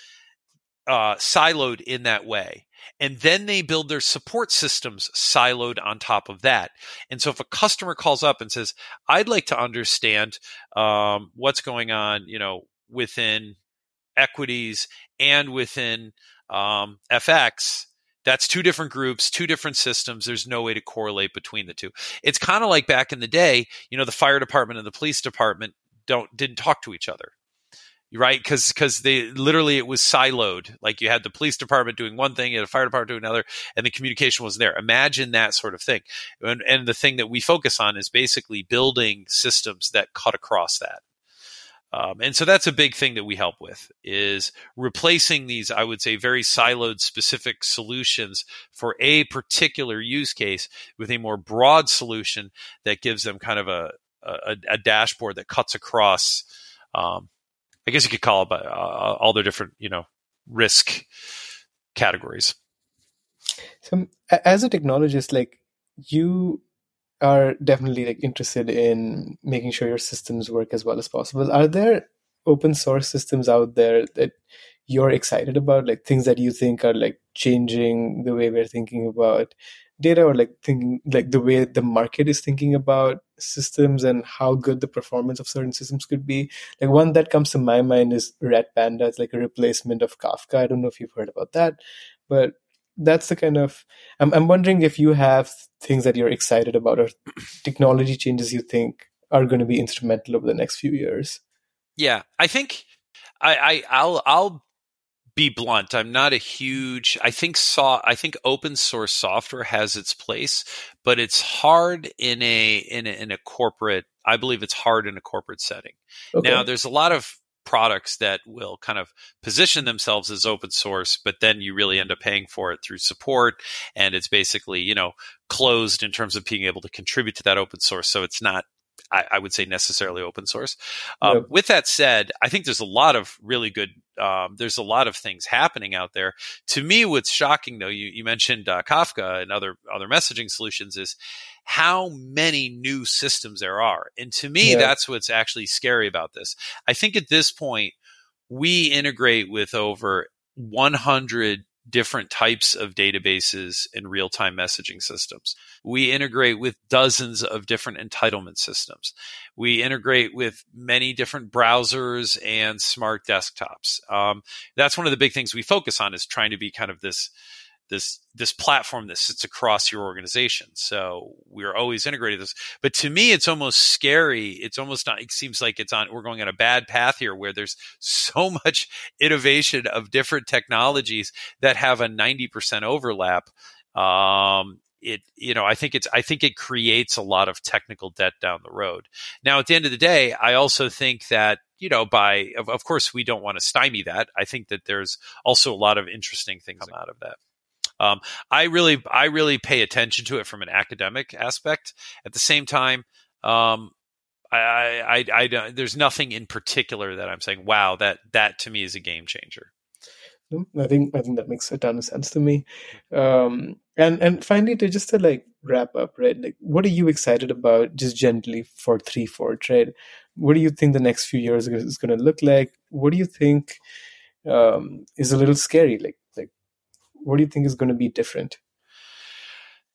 uh, siloed in that way and then they build their support systems siloed on top of that and so if a customer calls up and says i'd like to understand um, what's going on you know within equities and within um, fx that's two different groups, two different systems. There's no way to correlate between the two. It's kind of like back in the day, you know, the fire department and the police department don't didn't talk to each other right? Because because they literally it was siloed. Like you had the police department doing one thing you had a fire department doing another and the communication wasn't there. Imagine that sort of thing. And, and the thing that we focus on is basically building systems that cut across that um, and so that's a big thing that we help with is replacing these, I would say, very siloed specific solutions for a particular use case with a more broad solution that gives them kind of a, a, a dashboard that cuts across, um, I guess you could call it uh, all their different, you know, risk categories. So as a technologist, like you are definitely like interested in making sure your systems work as well as possible. Are there open source systems out there that you're excited about, like things that you think are like changing the way we're thinking about data or like thinking like the way the market is thinking about systems and how good the performance of certain systems could be. Like one that comes to my mind is Red Panda. It's like a replacement of Kafka. I don't know if you've heard about that, but that's the kind of I'm, I'm wondering if you have things that you're excited about or technology changes you think are going to be instrumental over the next few years yeah i think i, I i'll i'll be blunt. I'm not a huge. I think saw. I think open source software has its place, but it's hard in a in a, in a corporate. I believe it's hard in a corporate setting. Okay. Now, there's a lot of products that will kind of position themselves as open source, but then you really end up paying for it through support, and it's basically you know closed in terms of being able to contribute to that open source. So it's not I, I, would say necessarily open source. Um, yep. With that said, I think there's a lot of really good. Um, there's a lot of things happening out there. To me, what's shocking though, you, you mentioned uh, Kafka and other other messaging solutions is how many new systems there are, and to me, yeah. that's what's actually scary about this. I think at this point, we integrate with over 100 different types of databases and real time messaging systems. We integrate with dozens of different entitlement systems. We integrate with many different browsers and smart desktops. Um, that's one of the big things we focus on is trying to be kind of this this this platform that sits across your organization. So we're always integrating this. But to me, it's almost scary. It's almost not. It seems like it's on. We're going on a bad path here, where there's so much innovation of different technologies that have a ninety percent overlap. Um, it you know i think it's i think it creates a lot of technical debt down the road now at the end of the day i also think that you know by of, of course we don't want to stymie that i think that there's also a lot of interesting things out of that um, I really, I really pay attention to it from an academic aspect. At the same time, um, I, I, I, there's nothing in particular that I'm saying, wow, that that to me is a game changer. I think I think that makes a ton of sense to me. Um, and and finally, to just to like wrap up, right? Like, what are you excited about, just generally for 3Forge, right? What do you think the next few years is going to look like? What do you think um, is a little scary? Like, what do you think is going to be different?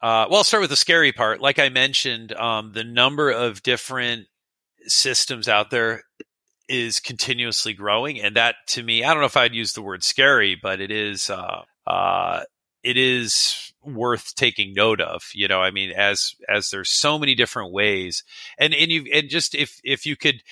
Uh, well, I'll start with the scary part. Like I mentioned, um, the number of different systems out there is continuously growing, and that to me, I don't know if I'd use the word scary, but it is. Uh, uh, it is worth taking note of. You know, I mean, as as there's so many different ways, and and you and just if if you could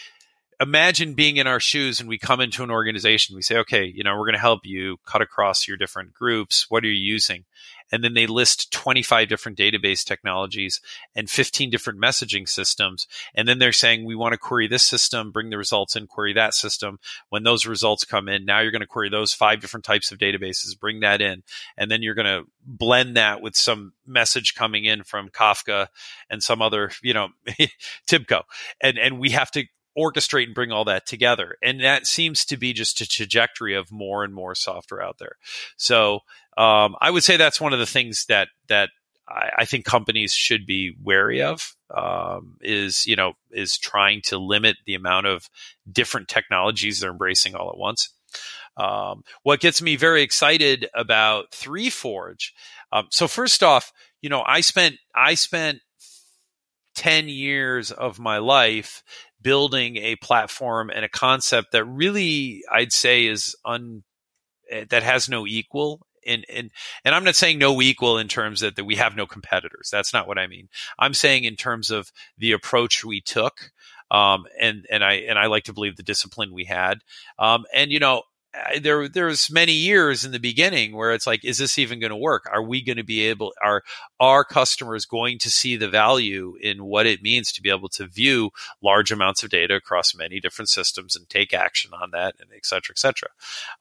imagine being in our shoes and we come into an organization, we say, okay, you know, we're going to help you cut across your different groups. What are you using? And then they list 25 different database technologies and 15 different messaging systems. And then they're saying, we want to query this system, bring the results in, query that system. When those results come in, now you're going to query those five different types of databases, bring that in. And then you're going to blend that with some message coming in from Kafka and some other, you know, Tibco. And, and we have to orchestrate and bring all that together. And that seems to be just a trajectory of more and more software out there. So um, I would say that's one of the things that that I, I think companies should be wary of. Um, is you know is trying to limit the amount of different technologies they're embracing all at once. Um, what gets me very excited about 3Forge. Um, so first off, you know, I spent I spent 10 years of my life building a platform and a concept that really I'd say is un eh, that has no equal and and and I'm not saying no equal in terms that, that we have no competitors. That's not what I mean. I'm saying in terms of the approach we took, um, and and I and I like to believe the discipline we had. Um, and you know, there there's many years in the beginning where it's like is this even going to work? Are we going to be able are our customers going to see the value in what it means to be able to view large amounts of data across many different systems and take action on that and et cetera et cetera?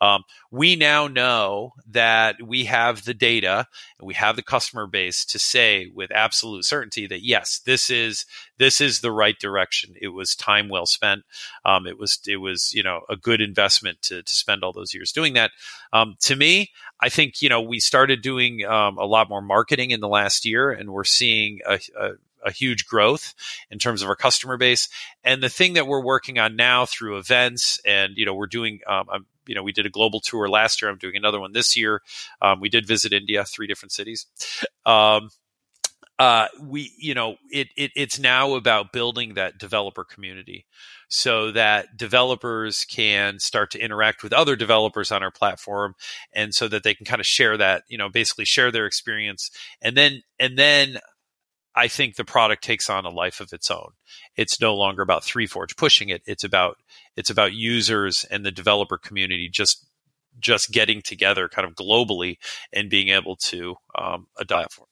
Um, we now know that we have the data and we have the customer base to say with absolute certainty that yes this is this is the right direction it was time well spent um, it was it was you know a good investment to, to spend all those years doing that. Um, to me, I think you know we started doing um, a lot more marketing in the last year, and we're seeing a, a a huge growth in terms of our customer base. And the thing that we're working on now through events, and you know, we're doing. Um, you know, we did a global tour last year. I'm doing another one this year. Um, we did visit India, three different cities. Um, uh, we, you know, it, it, it's now about building that developer community so that developers can start to interact with other developers on our platform and so that they can kind of share that, you know, basically share their experience. And then, and then I think the product takes on a life of its own. It's no longer about 3Forge pushing it. It's about, it's about users and the developer community just just getting together kind of globally and being able to um, adopt for.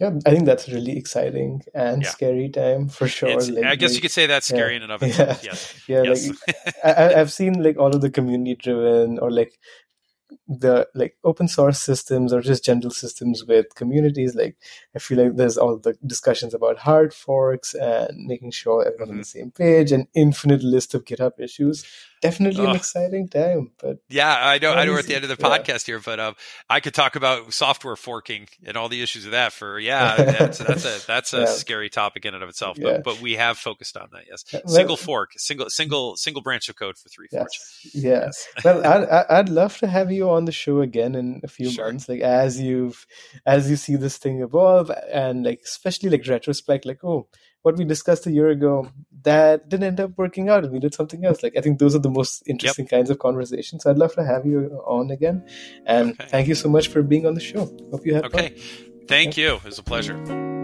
Yeah, I think that's a really exciting and yeah. scary time for sure. Like, I guess you could say that's scary yeah, in and of itself. Yeah, yes. yeah. Yes. Like I, I've seen like all of the community driven or like the like open source systems or just general systems with communities like i feel like there's all the discussions about hard forks and making sure everyone's mm-hmm. on the same page and infinite list of github issues definitely an exciting time but yeah i know i know we're at the end of the podcast yeah. here but um, i could talk about software forking and all the issues of that for yeah that's, that's a that's a yeah. scary topic in and of itself but, yeah. but we have focused on that yes well, single fork single single single branch of code for three yes, yes well I'd, I'd love to have you on the show again in a few sure. months like as you've as you see this thing evolve and like especially like retrospect like oh what we discussed a year ago that didn't end up working out and we did something else like i think those are the most interesting yep. kinds of conversations so i'd love to have you on again and okay. thank you so much for being on the show hope you had okay fun. thank yeah. you it was a pleasure